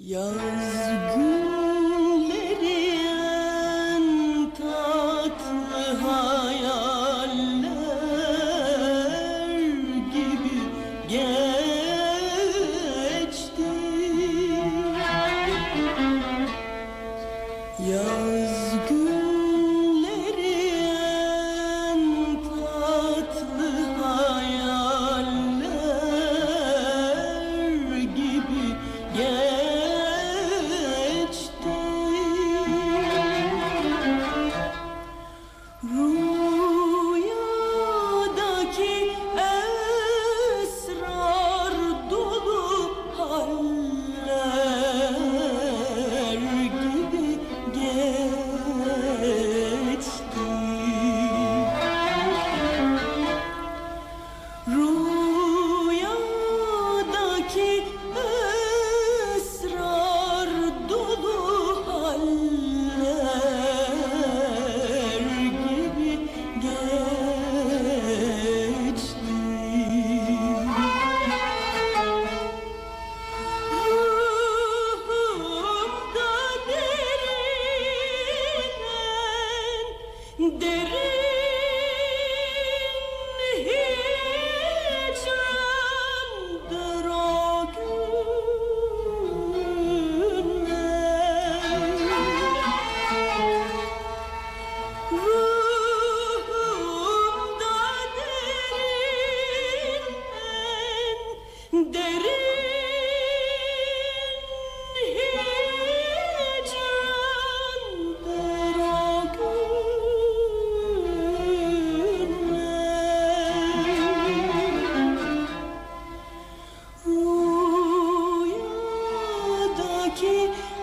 Yaz günleri derin que